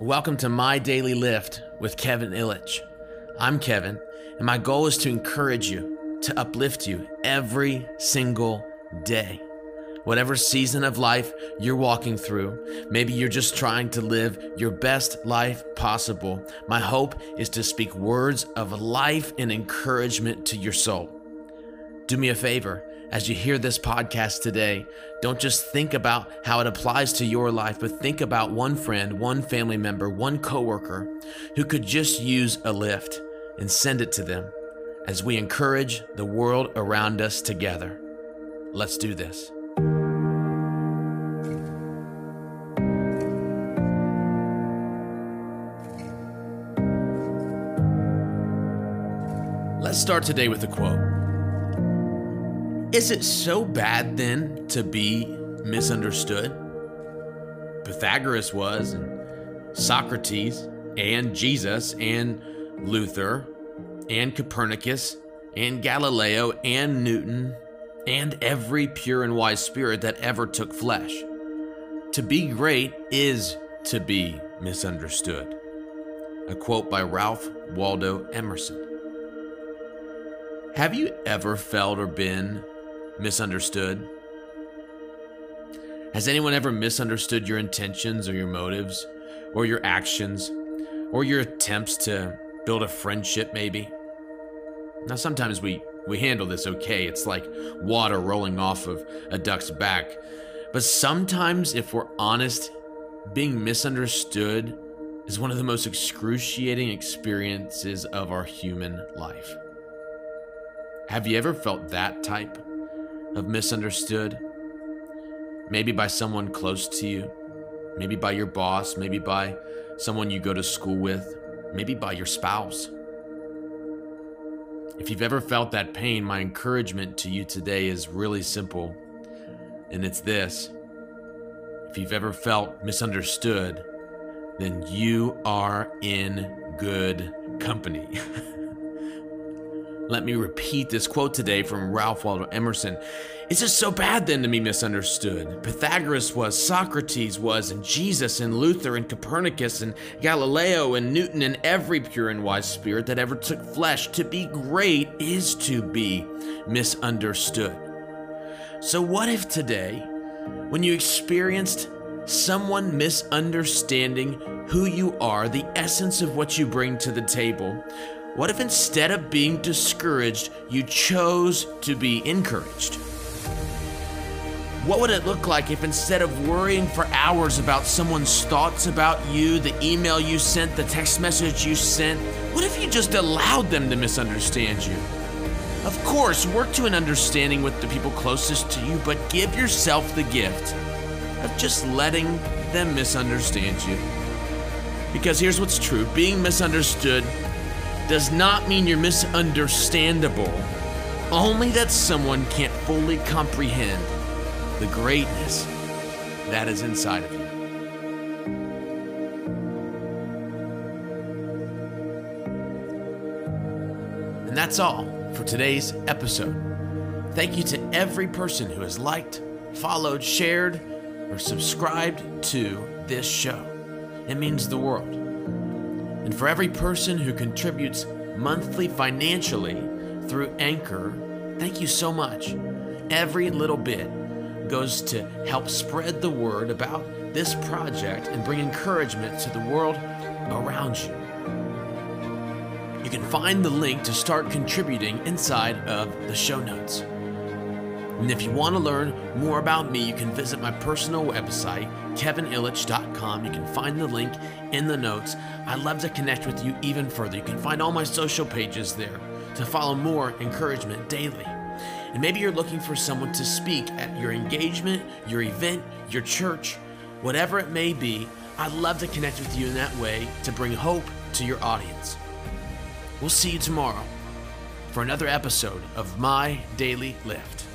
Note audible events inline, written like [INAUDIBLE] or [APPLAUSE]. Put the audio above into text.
Welcome to My Daily Lift with Kevin Ilich. I'm Kevin, and my goal is to encourage you, to uplift you every single day. Whatever season of life you're walking through, maybe you're just trying to live your best life possible. My hope is to speak words of life and encouragement to your soul. Do me a favor as you hear this podcast today, don't just think about how it applies to your life, but think about one friend, one family member, one coworker who could just use a lift and send it to them as we encourage the world around us together. Let's do this. Let's start today with a quote. Is it so bad then to be misunderstood? Pythagoras was, and Socrates, and Jesus, and Luther, and Copernicus, and Galileo, and Newton, and every pure and wise spirit that ever took flesh. To be great is to be misunderstood. A quote by Ralph Waldo Emerson. Have you ever felt or been misunderstood? Has anyone ever misunderstood your intentions or your motives or your actions or your attempts to build a friendship, maybe? Now, sometimes we, we handle this okay. It's like water rolling off of a duck's back. But sometimes, if we're honest, being misunderstood is one of the most excruciating experiences of our human life. Have you ever felt that type of misunderstood? Maybe by someone close to you, maybe by your boss, maybe by someone you go to school with, maybe by your spouse. If you've ever felt that pain, my encouragement to you today is really simple, and it's this. If you've ever felt misunderstood, then you are in good company. [LAUGHS] Let me repeat this quote today from Ralph Waldo Emerson. Is it so bad then to be misunderstood? Pythagoras was, Socrates was, and Jesus and Luther and Copernicus and Galileo and Newton and every pure and wise spirit that ever took flesh. To be great is to be misunderstood. So, what if today, when you experienced someone misunderstanding who you are, the essence of what you bring to the table, what if instead of being discouraged, you chose to be encouraged? What would it look like if instead of worrying for hours about someone's thoughts about you, the email you sent, the text message you sent, what if you just allowed them to misunderstand you? Of course, work to an understanding with the people closest to you, but give yourself the gift of just letting them misunderstand you. Because here's what's true being misunderstood does not mean you're misunderstandable, only that someone can't fully comprehend the greatness that is inside of you. And that's all for today's episode. Thank you to every person who has liked, followed, shared, or subscribed to this show. It means the world. And for every person who contributes monthly financially through Anchor, thank you so much. Every little bit goes to help spread the word about this project and bring encouragement to the world around you. You can find the link to start contributing inside of the show notes. And if you want to learn more about me, you can visit my personal website, kevinilich.com. You can find the link in the notes. I'd love to connect with you even further. You can find all my social pages there to follow more encouragement daily. And maybe you're looking for someone to speak at your engagement, your event, your church, whatever it may be. I'd love to connect with you in that way to bring hope to your audience. We'll see you tomorrow for another episode of My Daily Lift.